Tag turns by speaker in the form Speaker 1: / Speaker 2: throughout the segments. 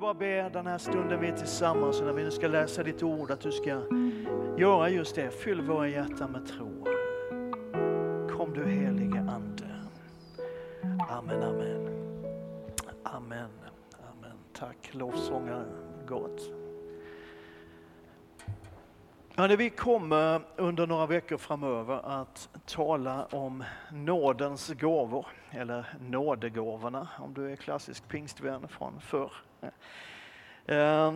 Speaker 1: bara be den här stunden vi är tillsammans, när vi nu ska läsa ditt ord, att du ska göra just det. Fyll våra hjärtan med tro. Kom du helige Ande. Amen, amen. Amen, amen. Tack lovsångare, gott. Hörrni, vi kommer under några veckor framöver att tala om nådens gåvor, eller nådegåvorna om du är klassisk pingstvän från förr. Eh,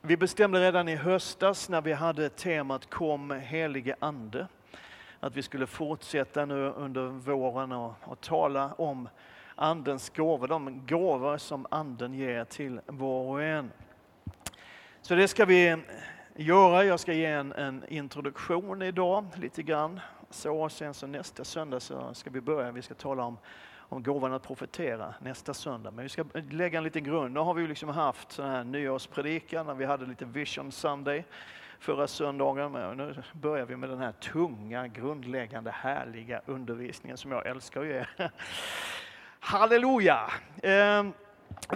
Speaker 1: vi bestämde redan i höstas när vi hade temat Kom helige Ande att vi skulle fortsätta nu under våren och, och tala om Andens gåvor, de gåvor som Anden ger till var och en. Så det ska vi göra. Jag ska ge en, en introduktion idag lite grann. Så, sen så nästa söndag så ska vi börja, vi ska tala om om gåvan att profetera nästa söndag. Men vi ska lägga en liten grund. Nu har vi liksom haft sån här nyårspredikan när vi hade lite Vision Sunday förra söndagen. Men nu börjar vi med den här tunga, grundläggande, härliga undervisningen som jag älskar att ge. Halleluja! Ehm,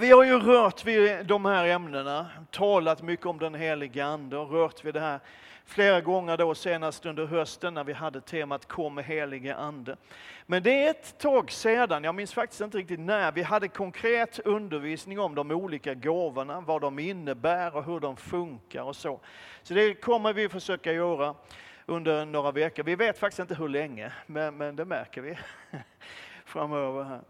Speaker 1: vi har ju rört vid de här ämnena, talat mycket om den heliga Ande och rört vid det här flera gånger då, senast under hösten när vi hade temat Kom helige Ande. Men det är ett tag sedan, jag minns faktiskt inte riktigt när, vi hade konkret undervisning om de olika gåvorna, vad de innebär och hur de funkar och så. Så det kommer vi försöka göra under några veckor. Vi vet faktiskt inte hur länge, men, men det märker vi framöver. Här.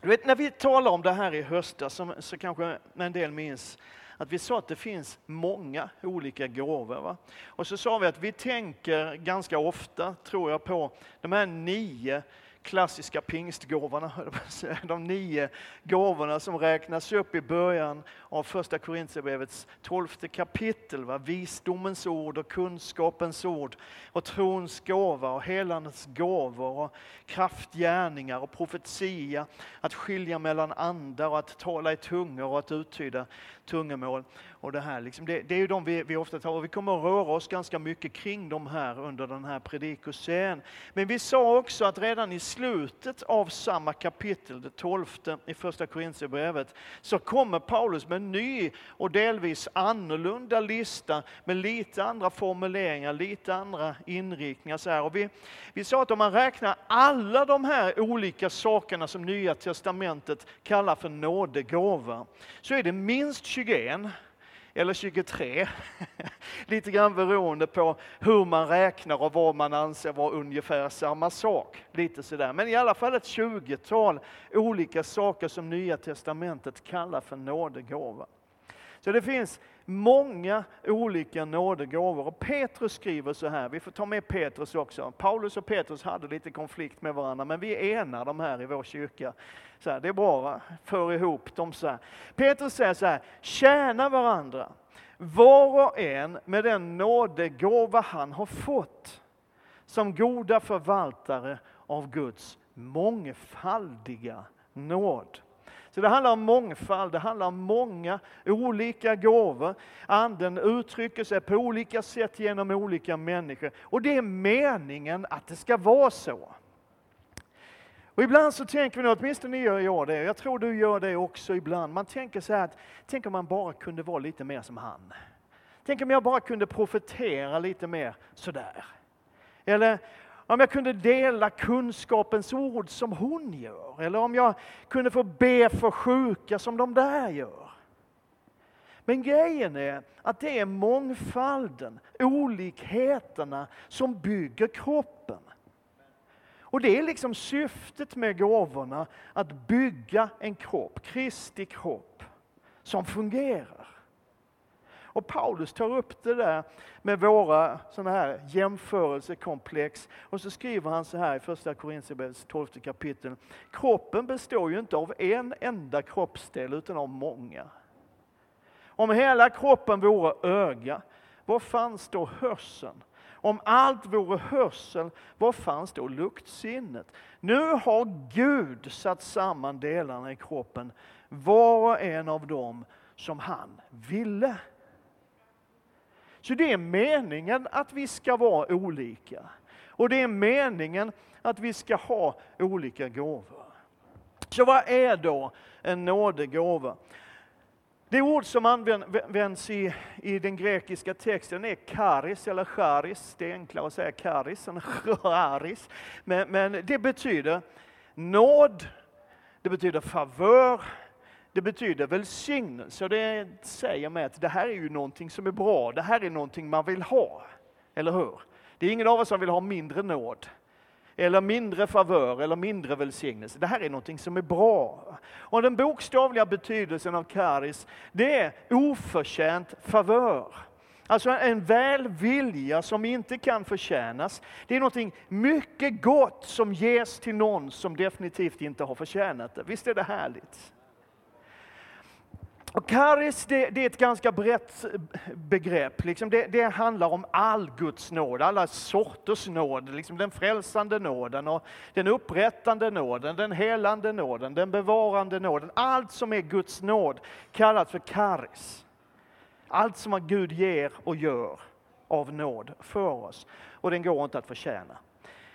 Speaker 1: Du vet, när vi talade om det här i höstas, så, så kanske en del minns att vi sa att det finns många olika gåvor. Va? Och så sa vi att vi tänker ganska ofta, tror jag, på de här nio klassiska pingstgåvorna, de nio gåvorna som räknas upp i början av första Korintierbrevets tolfte kapitel. Va? Visdomens ord och kunskapens ord och trons gåva och helandets gåvor och kraftgärningar och profetia, att skilja mellan andar och att tala i tungor och att uttyda tungomål och det här. Liksom det, det, är ju de vi, vi ofta tar och vi kommer att röra oss ganska mycket kring de här under den här predikoserien. Men vi sa också att redan i slutet av samma kapitel, det tolfte i första Korintierbrevet, så kommer Paulus med en ny och delvis annorlunda lista med lite andra formuleringar, lite andra inriktningar. Så här. Och vi, vi sa att om man räknar alla de här olika sakerna som Nya Testamentet kallar för nådegåva, så är det minst 21 eller 23. Lite grann beroende på hur man räknar och vad man anser vara ungefär samma sak. Lite sådär. Men i alla fall ett 20-tal olika saker som Nya Testamentet kallar för nådegåva. Så det finns många olika nådegåvor. Och Petrus skriver så här, vi får ta med Petrus också. Paulus och Petrus hade lite konflikt med varandra, men vi enar dem här i vår kyrka. Så här, det är bra, va? för ihop dem så här. Petrus säger så här, tjäna varandra, var och en med den nådegåva han har fått, som goda förvaltare av Guds mångfaldiga nåd. Så det handlar om mångfald, det handlar om många olika gåvor. Anden uttrycker sig på olika sätt genom olika människor. Och det är meningen att det ska vara så. Och ibland så tänker vi, åtminstone gör jag det, jag tror du gör det också ibland. Man tänker så här att, tänk om man bara kunde vara lite mer som han. Tänk om jag bara kunde profetera lite mer sådär. Eller om jag kunde dela kunskapens ord som hon gör, eller om jag kunde få be för sjuka som de där gör. Men grejen är att det är mångfalden, olikheterna som bygger kroppen. Och det är liksom syftet med gåvorna, att bygga en kropp, Kristi kropp, som fungerar. Och Paulus tar upp det där med våra såna här jämförelsekomplex. Och så skriver han så här i första Korinthierbrevets 12 kapitel. Kroppen består ju inte av en enda kroppsdel utan av många. Om hela kroppen vore öga, var fanns då hörseln? Om allt vore hörsel, var fanns då luktsinnet? Nu har Gud satt samman delarna i kroppen, var och en av dem som han ville. Så det är meningen att vi ska vara olika. Och det är meningen att vi ska ha olika gåvor. Så vad är då en nådegåva? Det ord som används i, i den grekiska texten är karis eller charis. Det är enklare att säga karis än charis. Men, men det betyder nåd, det betyder favör, det betyder välsignelse. Och det säger mig att det här är ju någonting som är bra, det här är någonting man vill ha. Eller hur? Det är ingen av oss som vill ha mindre nåd eller mindre favör eller mindre välsignelse. Det här är någonting som är bra. Och den bokstavliga betydelsen av karis, det är oförtjänt favör. Alltså en välvilja som inte kan förtjänas. Det är någonting mycket gott som ges till någon som definitivt inte har förtjänat det. Visst är det härligt? Och karis det, det, är ett ganska brett begrepp. Liksom det, det, handlar om all Guds nåd, alla sorters nåd. Liksom den frälsande nåden, och den upprättande nåden, den helande nåden, den bevarande nåden. Allt som är Guds nåd kallas för karis. Allt som Gud ger och gör av nåd för oss. Och den går inte att förtjäna.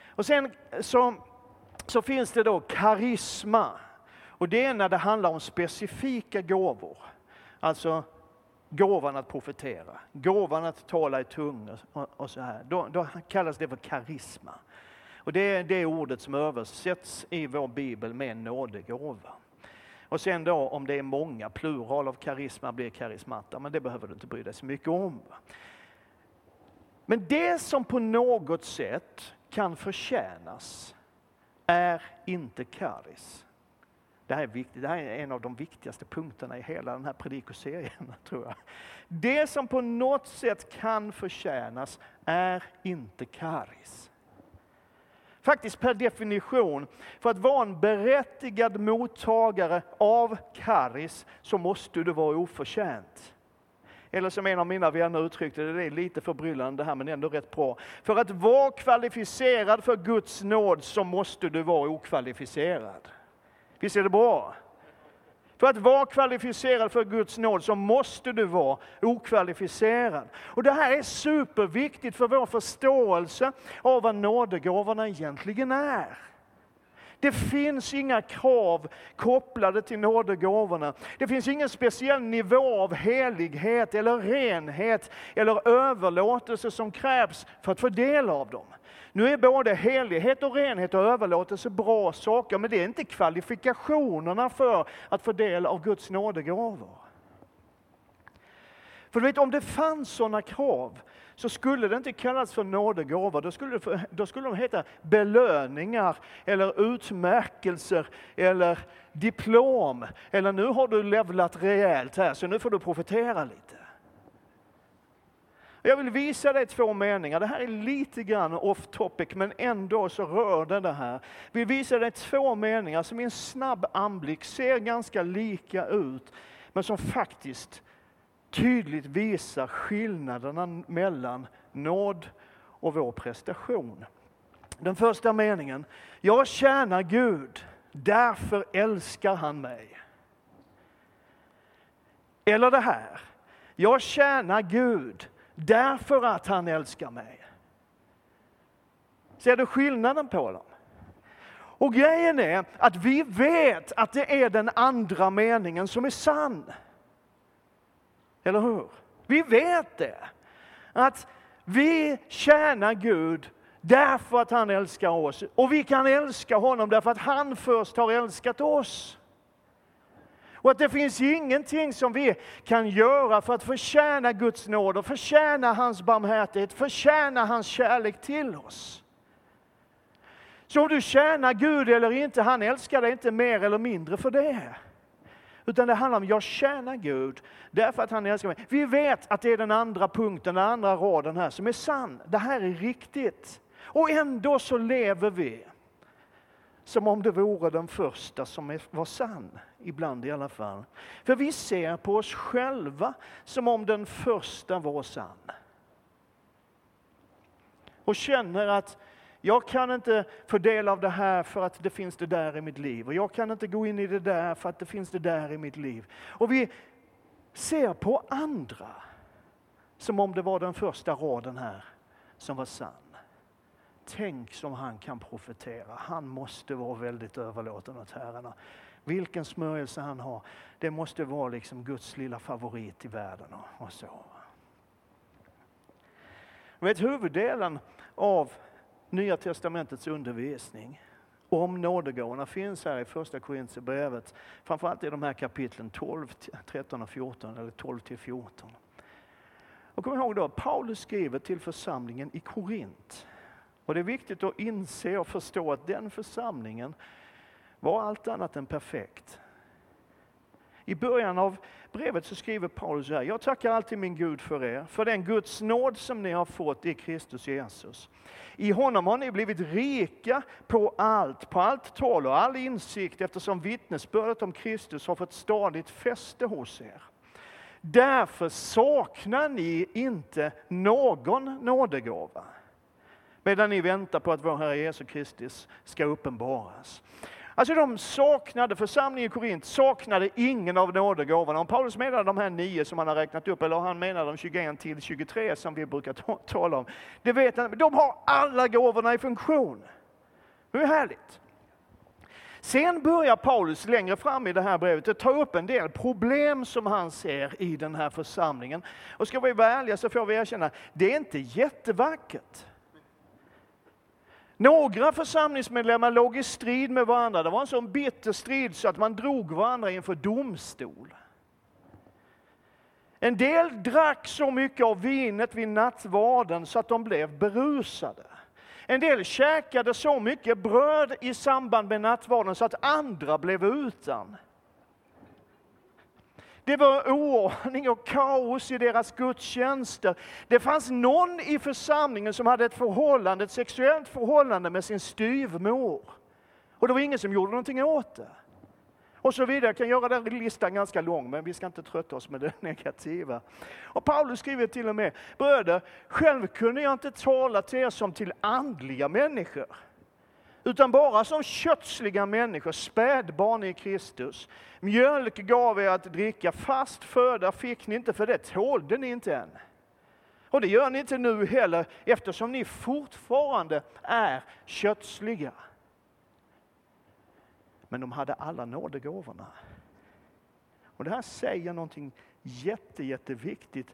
Speaker 1: Och sen så, så finns det då karisma. Och det är när det handlar om specifika gåvor. Alltså gåvan att profetera, gåvan att tala i tungor och, och så här. Då, då, kallas det för karisma. Och det är det ordet som översätts i vår bibel med nådegåva. Och sen då om det är många, plural av karisma blir karismata, men det behöver du inte bry dig så mycket om. Men det som på något sätt kan förtjänas är inte karis. Det här är viktigt. Det här är en av de viktigaste punkterna i hela den här predikoserien, tror jag. Det som på något sätt kan förtjänas är inte karis. Faktiskt per definition, för att vara en berättigad mottagare av karis så måste du vara oförtjänt. Eller som en av mina vänner uttryckte det, det är lite förbryllande det här men ändå rätt bra. För att vara kvalificerad för Guds nåd så måste du vara okvalificerad. Visst är det bra? För att vara kvalificerad för Guds nåd så måste du vara okvalificerad. Och det här är superviktigt för vår förståelse av vad nådegåvorna egentligen är. Det finns inga krav kopplade till nådegåvorna. Det finns ingen speciell nivå av helighet eller renhet eller överlåtelse som krävs för att få del av dem. Nu är både helighet och renhet och överlåtelse bra saker, men det är inte kvalifikationerna för att få del av Guds nådegåvor. För du vet, om det fanns sådana krav så skulle det inte kallas för nådegåvor, då skulle, det, då skulle de heta belöningar eller utmärkelser eller diplom. Eller nu har du levlat rejält här så nu får du profetera lite. Jag vill visa dig två meningar. Det här är lite grann off topic, men ändå så rör det det här. Vi visar dig två meningar som i en snabb anblick ser ganska lika ut, men som faktiskt tydligt visar skillnaderna mellan nåd och vår prestation. Den första meningen. Jag tjänar Gud, därför älskar han mig. Eller det här. Jag tjänar Gud, Därför att han älskar mig. Ser du skillnaden på dem? Och grejen är att vi vet att det är den andra meningen som är sann. Eller hur? Vi vet det. Att vi tjänar Gud därför att han älskar oss. Och vi kan älska honom därför att han först har älskat oss. Och att det finns ingenting som vi kan göra för att förtjäna Guds nåd och förtjäna hans barmhärtighet, förtjäna hans kärlek till oss. Så om du tjänar Gud eller inte, han älskar dig inte mer eller mindre för det. Utan det handlar om, jag tjänar Gud därför att han älskar mig. Vi vet att det är den andra punkten, den andra raden här som är sann. Det här är riktigt. Och ändå så lever vi som om det vore den första som var sann, ibland i alla fall. För vi ser på oss själva som om den första var sann. Och känner att jag kan inte få del av det här för att det finns det där i mitt liv. Och jag kan inte gå in i det där för att det finns det där i mitt liv. Och vi ser på andra som om det var den första raden här som var sann. Tänk som han kan profetera. Han måste vara väldigt överlåten åt herrarna. vilken smörjelse han har. Det måste vara liksom Guds lilla favorit i världen. Och, så. Vet, huvuddelen av Nya Testamentets undervisning om nådegåvorna finns här i första Korinthierbrevet. Framförallt i de här kapitlen 12, 13 och 14, eller 12 till 14. Och kom ihåg då, Paulus skriver till församlingen i Korint. Och det är viktigt att inse och förstå att den församlingen var allt annat än perfekt. I början av brevet så skriver Paulus så här, jag tackar alltid min Gud för er, för den Guds nåd som ni har fått i Kristus Jesus. I honom har ni blivit rika på allt, på allt tal och all insikt eftersom vittnesbördet om Kristus har fått stadigt fäste hos er. Därför saknar ni inte någon nådegåva medan ni väntar på att vår Herre Jesus Kristus ska uppenbaras. Alltså de saknade, församlingen i Korint saknade ingen av nådegåvorna. Om Paulus menade de här nio som han har räknat upp, eller han menar de 21 till 23 som vi brukar tala om. Det vet han, de har alla gåvorna i funktion. Det är härligt. Sen börjar Paulus längre fram i det här brevet att ta upp en del problem som han ser i den här församlingen. Och ska vi vara ärliga så får vi erkänna, det är inte jättevackert. Några församlingsmedlemmar låg i strid med varandra. Det var en sån bitter strid så att man drog varandra inför domstol. En del drack så mycket av vinet vid nattvarden så att de blev berusade. En del käkade så mycket bröd i samband med nattvarden så att andra blev utan. Det var oordning och kaos i deras gudstjänster. Det fanns någon i församlingen som hade ett förhållande, ett sexuellt förhållande med sin styvmor. Och det var ingen som gjorde någonting åt det. Och så vidare. Jag kan göra den listan ganska lång, men vi ska inte trötta oss med det negativa. Och Paulus skriver till och med, bröder, själv kunde jag inte tala till er som till andliga människor utan bara som kötsliga människor, spädbarn i Kristus. Mjölk gav er att dricka, fast föda fick ni inte, för det tålde ni inte än. Och det gör ni inte nu heller, eftersom ni fortfarande är kötsliga. Men de hade alla nådegåvorna. Och det här säger någonting jätte, jätteviktigt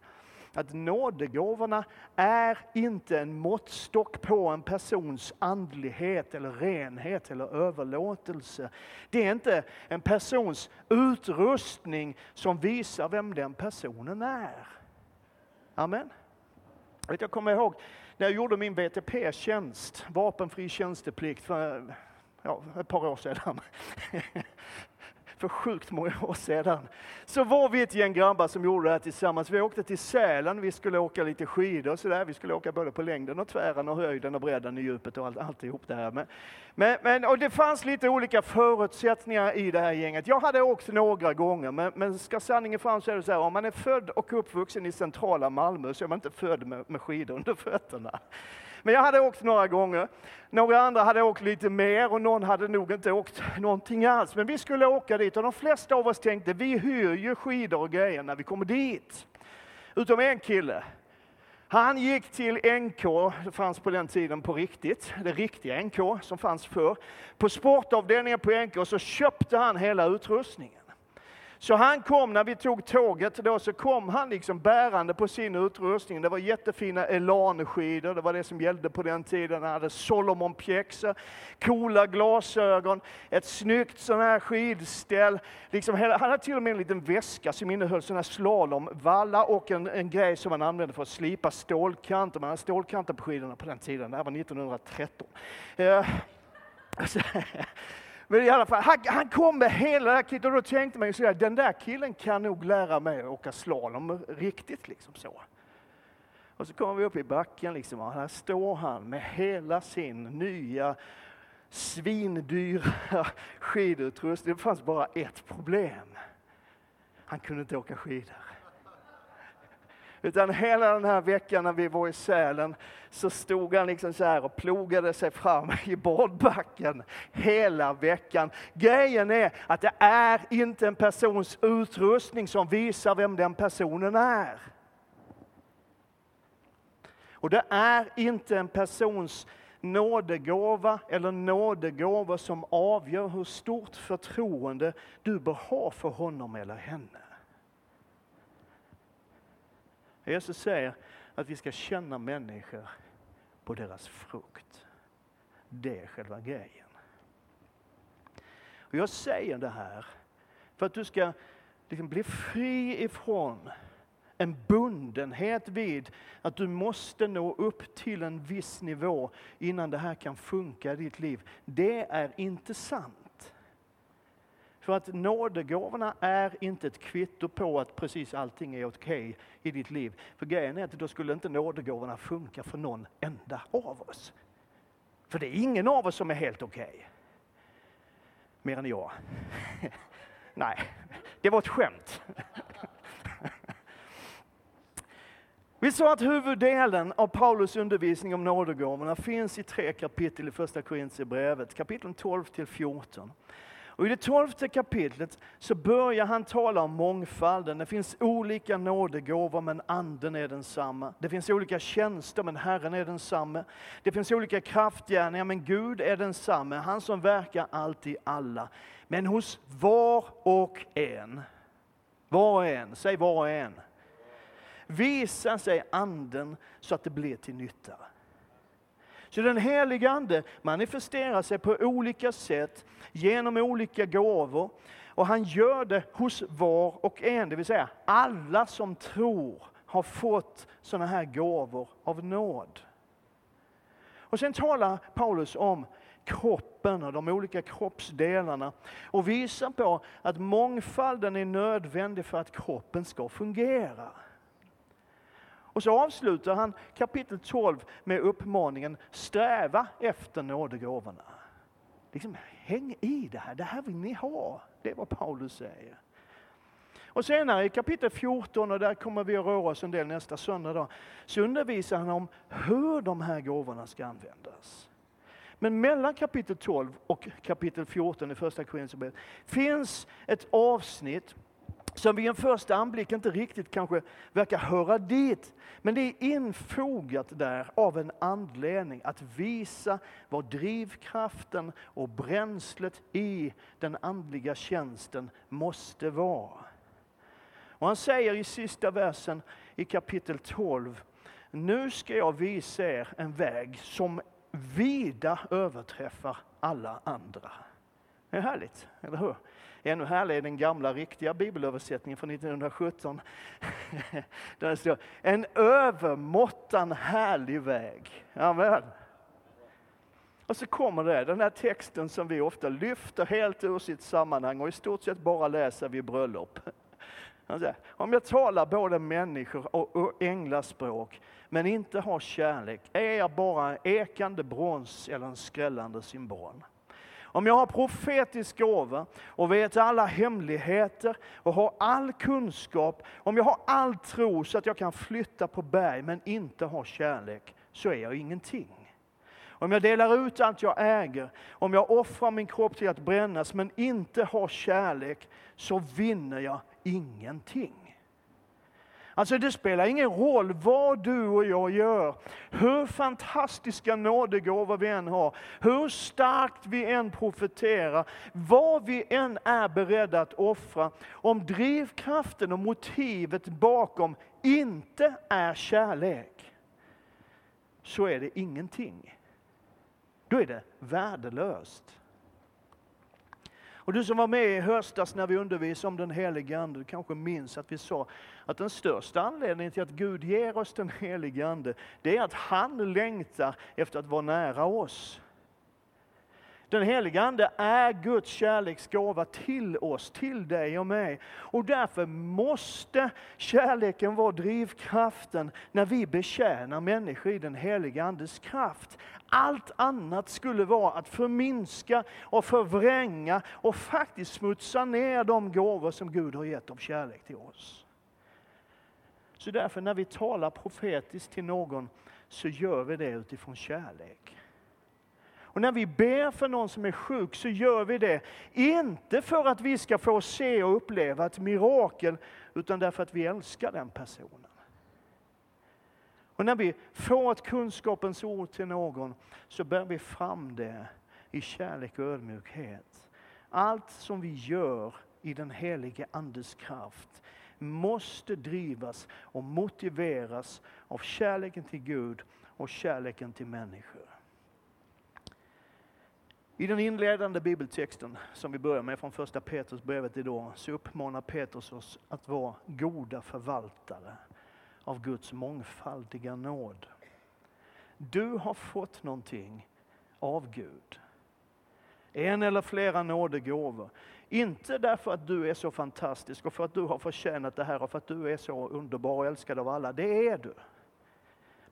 Speaker 1: att nådegåvorna är inte en måttstock på en persons andlighet eller renhet eller överlåtelse. Det är inte en persons utrustning som visar vem den personen är. Amen. Jag kommer ihåg när jag gjorde min VTP-tjänst, vapenfri tjänsteplikt, för ja, ett par år sedan för sjukt många år sedan, så var vi ett gäng grabbar som gjorde det här tillsammans. Vi åkte till Sälen, vi skulle åka lite skidor och sådär. Vi skulle åka både på längden och tvären och höjden och bredden och djupet och allt, alltihop det här. Men, men, men, och det fanns lite olika förutsättningar i det här gänget. Jag hade åkt några gånger, men, men ska sanningen fram så är det så här, om man är född och uppvuxen i centrala Malmö så är man inte född med, med skidor under fötterna. Men jag hade åkt några gånger. Några andra hade åkt lite mer och någon hade nog inte åkt någonting alls. Men vi skulle åka dit och de flesta av oss tänkte, vi hyr ju skidor och grejer när vi kommer dit. Utom en kille. Han gick till NK, det fanns på den tiden på riktigt, det riktiga NK som fanns förr. På sportavdelningen på NK så köpte han hela utrustningen. Så han kom, när vi tog tåget då, så kom han liksom bärande på sin utrustning. Det var jättefina Elan-skidor, det var det som gällde på den tiden. Han hade Solomon-pjäxor, coola glasögon, ett snyggt sån här skidställ. Liksom, han hade till och med en liten väska som innehöll såna här slalomvalla och en, en grej som man använde för att slipa stålkanter. Man hade stålkanter på skidorna på den tiden, det här var 1913. Uh, eh, Men i alla fall, han, han kom med hela det här kittet och då tänkte man ju så den där killen kan nog lära mig att åka slalom riktigt liksom så. Och så kommer vi upp i backen liksom och här står han med hela sin nya svindyra skidutrustning. Det fanns bara ett problem. Han kunde inte åka skidor. Utan hela den här veckan när vi var i Sälen så stod han liksom så här och plogade sig fram i badbacken hela veckan. Grejen är att det är inte en persons utrustning som visar vem den personen är. Och det är inte en persons nådegåva eller nådegåva som avgör hur stort förtroende du bör ha för honom eller henne. Jesus säger att vi ska känna människor på deras frukt. Det är själva grejen. Och jag säger det här för att du ska liksom bli fri ifrån en bundenhet vid att du måste nå upp till en viss nivå innan det här kan funka i ditt liv. Det är inte sant. För att nådegåvorna är inte ett kvitto på att precis allting är okej okay i ditt liv. För grejen är att då skulle inte nådegåvorna funka för någon enda av oss. För det är ingen av oss som är helt okej. Okay. Mer än jag. Nej, det var ett skämt. Vi sa att huvuddelen av Paulus undervisning om nådegåvorna finns i tre kapitel i första Korintierbrevet, kapitel 12 till 14. Och I det tolfte kapitlet så börjar han tala om mångfalden. Det finns olika nådegåvor men anden är densamma. Det finns olika tjänster men Herren är densamme. Det finns olika kraftgärningar men Gud är densamme, han som verkar alltid alla. Men hos var och en, var och en, säg var och en, visar sig anden så att det blir till nytta. Så den heliga Ande manifesterar sig på olika sätt genom olika gåvor. Och han gör det hos var och en, det vill säga alla som tror har fått sådana här gåvor av nåd. Och sen talar Paulus om kroppen och de olika kroppsdelarna och visar på att mångfalden är nödvändig för att kroppen ska fungera. Och så avslutar han kapitel 12 med uppmaningen sträva efter nådegåvorna. Liksom, häng i det här, det här vill ni ha. Det är vad Paulus säger. Och senare i kapitel 14, och där kommer vi att röra oss en del nästa söndag, då, så undervisar han om hur de här gåvorna ska användas. Men mellan kapitel 12 och kapitel 14 i första Korinthierbrevet finns ett avsnitt som vid en första anblick inte riktigt kanske verkar höra dit. Men det är infogat där av en anledning att visa vad drivkraften och bränslet i den andliga tjänsten måste vara. Och han säger i sista versen i kapitel 12, nu ska jag visa er en väg som vida överträffar alla andra. Det är härligt, eller hur? Ännu härligare är den gamla riktiga bibelöversättningen från 1917. Där det står en övermåttan härlig väg. Amen. Och så kommer det, den här texten som vi ofta lyfter helt ur sitt sammanhang och i stort sett bara läser vid bröllop. Om jag talar både människor och änglaspråk men inte har kärlek, är jag bara en ekande brons eller en skrällande symbol. Om jag har profetisk gåva och vet alla hemligheter och har all kunskap, om jag har all tro så att jag kan flytta på berg men inte har kärlek, så är jag ingenting. Om jag delar ut allt jag äger, om jag offrar min kropp till att brännas men inte har kärlek, så vinner jag ingenting. Alltså det spelar ingen roll vad du och jag gör, hur fantastiska nådegåvor vi än har, hur starkt vi än profeterar, vad vi än är beredda att offra. Om drivkraften och motivet bakom inte är kärlek, så är det ingenting. Då är det värdelöst. Och du som var med i höstas när vi undervisade om den helige Ande, du kanske minns att vi sa att den största anledningen till att Gud ger oss den helige Ande, det är att han längtar efter att vara nära oss. Den helige Ande är Guds kärleksgåva till oss, till dig och mig. Och därför måste kärleken vara drivkraften när vi betjänar människor i den helige Andes kraft. Allt annat skulle vara att förminska och förvränga och faktiskt smutsa ner de gåvor som Gud har gett av kärlek till oss. Så därför när vi talar profetiskt till någon så gör vi det utifrån kärlek. Och när vi ber för någon som är sjuk så gör vi det inte för att vi ska få se och uppleva ett mirakel utan därför att vi älskar den personen. Och när vi får ett kunskapens ord till någon så bär vi fram det i kärlek och ödmjukhet. Allt som vi gör i den helige Andes kraft måste drivas och motiveras av kärleken till Gud och kärleken till människor. I den inledande bibeltexten som vi börjar med från första Petrusbrevet idag så uppmanar Petrus oss att vara goda förvaltare av Guds mångfaldiga nåd. Du har fått någonting av Gud. En eller flera nådegåvor. Inte därför att du är så fantastisk och för att du har förtjänat det här och för att du är så underbar och älskad av alla. Det är du.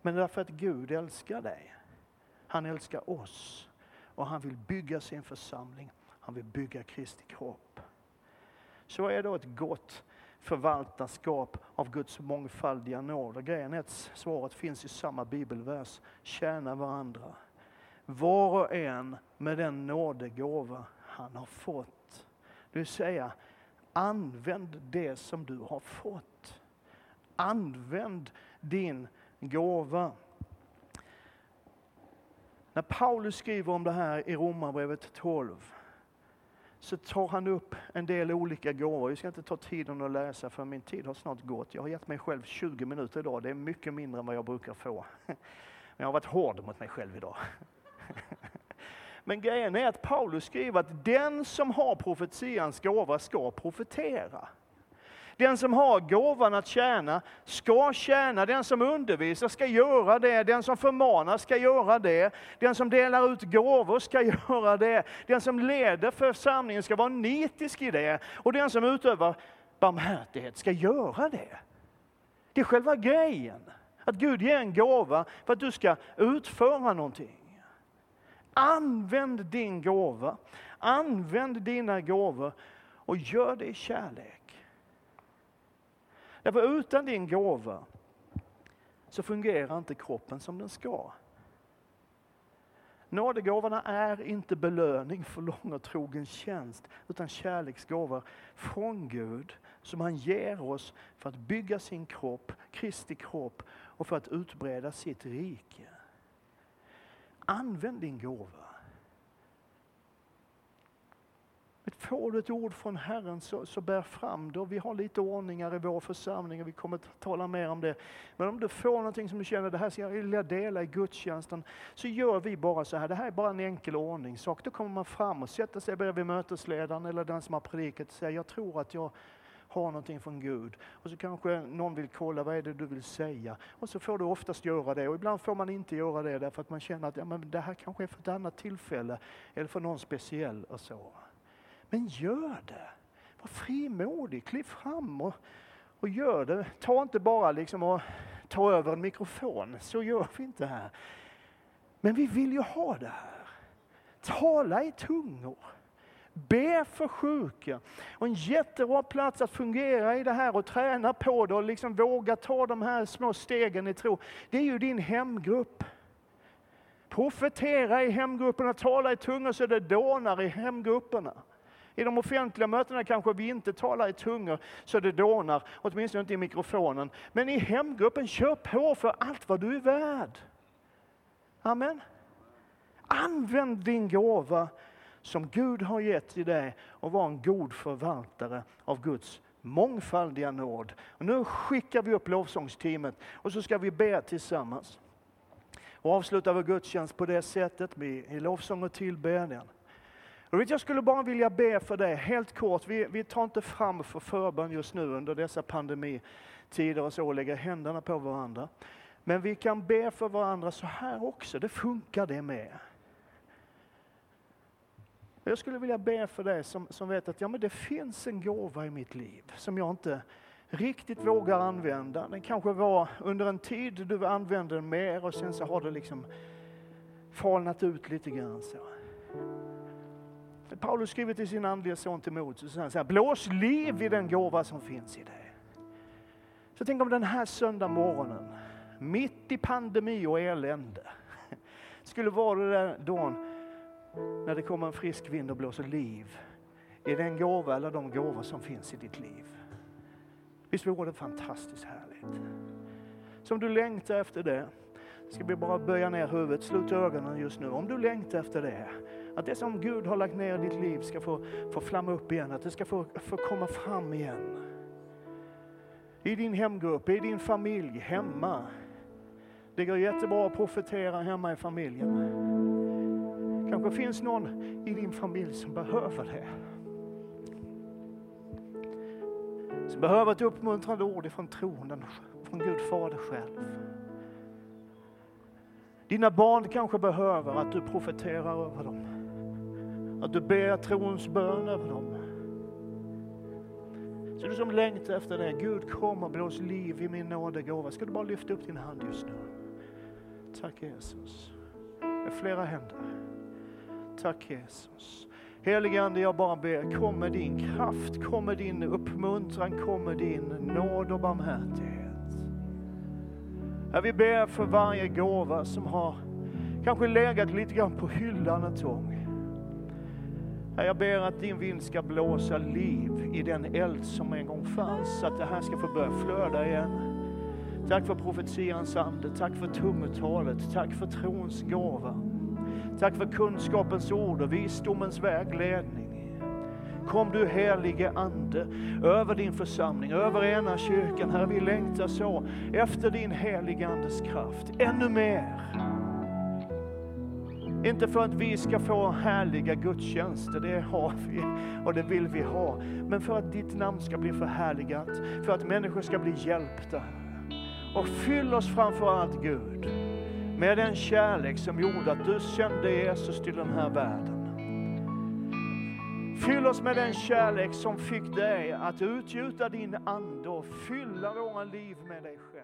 Speaker 1: Men därför att Gud älskar dig. Han älskar oss och han vill bygga sin församling. Han vill bygga Kristi kropp. Så är då ett gott förvaltarskap av Guds mångfaldiga nåd. Och grejen är att svaret finns i samma bibelvers. Tjäna varandra. Var och en med den nådegåva han har fått. Det vill säga, använd det som du har fått. Använd din gåva. När Paulus skriver om det här i Romarbrevet 12 så tar han upp en del olika gåvor. Jag ska inte ta tiden att läsa för min tid har snart gått. Jag har gett mig själv 20 minuter idag. Det är mycket mindre än vad jag brukar få. Men jag har varit hård mot mig själv idag. Men grejen är att Paulus skriver att den som har profetians gåva ska profetera. Den som har gåvan att tjäna ska tjäna. Den som undervisar ska göra det. Den som förmanar ska göra det. Den som delar ut gåvor ska göra det. Den som leder församlingen ska vara nitisk i det. Och den som utövar barmhärtighet ska göra det. Det är själva grejen. Att Gud ger en gåva för att du ska utföra någonting. Använd din gåva. Använd dina gåvor och gör det i kärlek. Därför utan din gåva så fungerar inte kroppen som den ska. Nådegåvorna är inte belöning för lång och trogen tjänst, utan kärleksgåvor från Gud som han ger oss för att bygga sin kropp, Kristi kropp, och för att utbreda sitt rike. Använd din gåva. Får du ett ord från Herren så, så bär fram det. Vi har lite ordningar i vår församling och vi kommer att tala mer om det. Men om du får någonting som du känner, det här ska jag vilja dela i gudstjänsten, så gör vi bara så här. Det här är bara en enkel ordningssak. Då kommer man fram och sätter sig bredvid mötesledaren eller den som har predikat och säger, jag tror att jag har någonting från Gud. Och så kanske någon vill kolla, vad är det du vill säga? Och så får du oftast göra det. Och ibland får man inte göra det därför att man känner att ja, men det här kanske är för ett annat tillfälle eller för någon speciell och så. Men gör det. Var frimodig, kliv fram och, och gör det. Ta inte bara liksom och ta över en mikrofon, så gör vi inte här. Men vi vill ju ha det här. Tala i tungor. Be för sjuka. Och en jättebra plats att fungera i det här och träna på det och liksom våga ta de här små stegen i tro. Det är ju din hemgrupp. Profetera i hemgrupperna, tala i tungor så det dånar i hemgrupperna. I de offentliga mötena kanske vi inte talar i tungor så det dånar, åtminstone inte i mikrofonen. Men i hemgruppen, kör på för allt vad du är värd. Amen. Använd din gåva som Gud har gett till dig och var en god förvaltare av Guds mångfaldiga nåd. Och nu skickar vi upp lovsångsteamet och så ska vi be tillsammans. Och avsluta vår gudstjänst på det sättet med i lovsång och tillbedjan. Vet, jag skulle bara vilja be för dig, helt kort. Vi, vi tar inte fram för förbön just nu under dessa pandemitider och så, och lägger händerna på varandra. Men vi kan be för varandra så här också, det funkar det med. Jag skulle vilja be för dig som, som vet att ja, men det finns en gåva i mitt liv som jag inte riktigt vågar använda. Den kanske var under en tid du använde den mer och sen så har det liksom falnat ut lite grann. Så. Paulus skriver till sin andliga son Timoteus, så säger blås liv i den gåva som finns i dig. Så tänk om den här söndag morgonen, mitt i pandemi och elände, skulle vara den där dagen när det kommer en frisk vind och blåser liv i den gåva eller de gåvor som finns i ditt liv. Visst vore det fantastiskt härligt? Som du längtar efter det. Ska vi bara böja ner huvudet, sluta ögonen just nu. Om du längtar efter det, att det som Gud har lagt ner i ditt liv ska få, få flamma upp igen, att det ska få, få komma fram igen. I din hemgrupp, i din familj, hemma. Det går jättebra att profetera hemma i familjen. Kanske finns någon i din familj som behöver det. Som behöver ett uppmuntrande ord ifrån tronen, från Gud Fader själv. Dina barn kanske behöver att du profeterar över dem. Att du ber trons bön över dem. Så du som längtar efter det, Gud kom och blås liv i min nådegåva. Ska du bara lyfta upp din hand just nu? Tack Jesus. Med flera händer. Tack Jesus. Helige Ande, jag bara ber, kom med din kraft, kom med din uppmuntran, kom med din nåd och barmhärtighet. Jag vi ber för varje gåva som har kanske legat lite grann på hyllan ett tag. Jag ber att din vind ska blåsa liv i den eld som en gång fanns, så att det här ska få börja flöda igen. Tack för profetians ande, tack för tungotalet, tack för trons gåva. Tack för kunskapens ord och visdomens vägledning. Kom du helige Ande över din församling, över ena kyrkan. Herre, vi längtar så efter din helige Andes kraft. Ännu mer. Inte för att vi ska få härliga gudstjänster, det har vi och det vill vi ha. Men för att ditt namn ska bli förhärligat, för att människor ska bli hjälpta. Och fyll oss framför allt Gud med den kärlek som gjorde att du sände Jesus till den här världen. Fyll oss med den kärlek som fick dig att utgjuta din ande och fylla våra liv med dig själv.